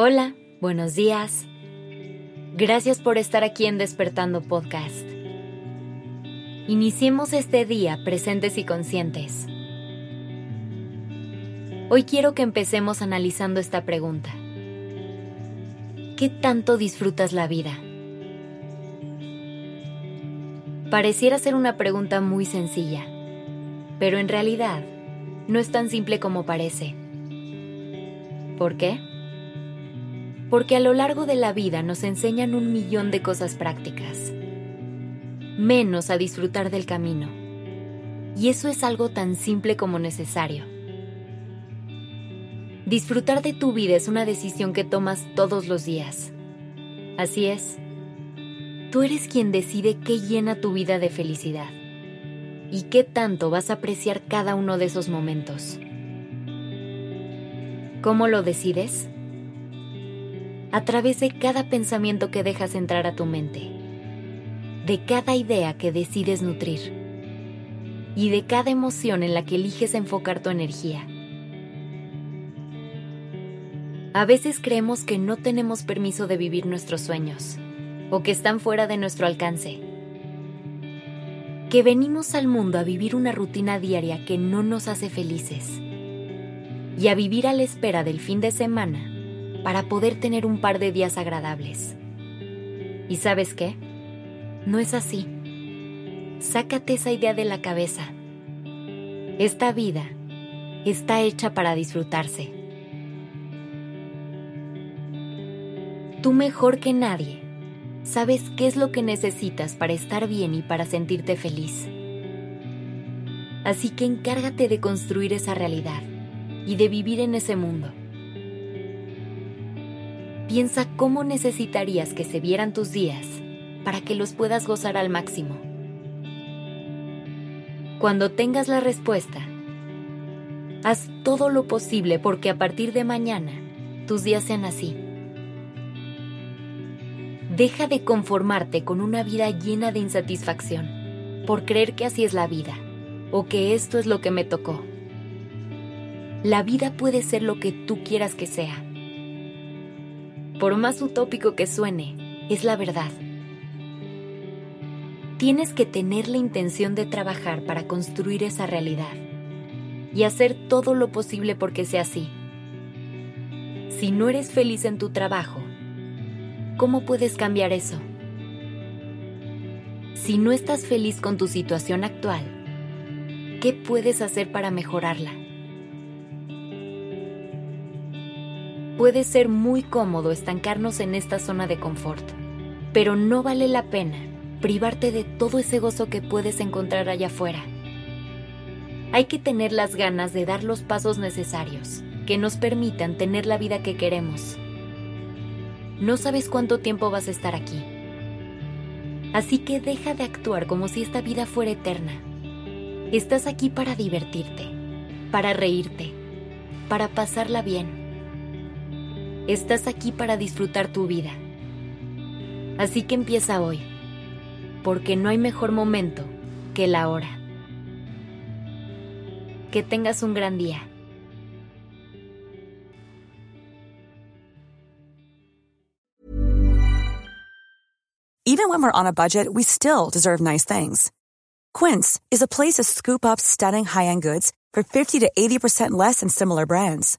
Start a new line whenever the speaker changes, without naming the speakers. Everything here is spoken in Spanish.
Hola, buenos días. Gracias por estar aquí en Despertando Podcast. Iniciemos este día presentes y conscientes. Hoy quiero que empecemos analizando esta pregunta. ¿Qué tanto disfrutas la vida? Pareciera ser una pregunta muy sencilla, pero en realidad no es tan simple como parece. ¿Por qué? Porque a lo largo de la vida nos enseñan un millón de cosas prácticas, menos a disfrutar del camino. Y eso es algo tan simple como necesario. Disfrutar de tu vida es una decisión que tomas todos los días. Así es. Tú eres quien decide qué llena tu vida de felicidad y qué tanto vas a apreciar cada uno de esos momentos. ¿Cómo lo decides? A través de cada pensamiento que dejas entrar a tu mente, de cada idea que decides nutrir y de cada emoción en la que eliges enfocar tu energía. A veces creemos que no tenemos permiso de vivir nuestros sueños o que están fuera de nuestro alcance. Que venimos al mundo a vivir una rutina diaria que no nos hace felices y a vivir a la espera del fin de semana para poder tener un par de días agradables. ¿Y sabes qué? No es así. Sácate esa idea de la cabeza. Esta vida está hecha para disfrutarse. Tú mejor que nadie sabes qué es lo que necesitas para estar bien y para sentirte feliz. Así que encárgate de construir esa realidad y de vivir en ese mundo. Piensa cómo necesitarías que se vieran tus días para que los puedas gozar al máximo. Cuando tengas la respuesta, haz todo lo posible porque a partir de mañana tus días sean así. Deja de conformarte con una vida llena de insatisfacción por creer que así es la vida o que esto es lo que me tocó. La vida puede ser lo que tú quieras que sea. Por más utópico que suene, es la verdad. Tienes que tener la intención de trabajar para construir esa realidad y hacer todo lo posible porque sea así. Si no eres feliz en tu trabajo, ¿cómo puedes cambiar eso? Si no estás feliz con tu situación actual, ¿qué puedes hacer para mejorarla? Puede ser muy cómodo estancarnos en esta zona de confort, pero no vale la pena privarte de todo ese gozo que puedes encontrar allá afuera. Hay que tener las ganas de dar los pasos necesarios que nos permitan tener la vida que queremos. No sabes cuánto tiempo vas a estar aquí. Así que deja de actuar como si esta vida fuera eterna. Estás aquí para divertirte, para reírte, para pasarla bien Estás aquí para disfrutar tu vida. Así que empieza hoy, porque no hay mejor momento que la hora. Que tengas un gran día.
Even when we're on a budget, we still deserve nice things. Quince is a place to scoop up stunning high-end goods for 50 to 80% less than similar brands.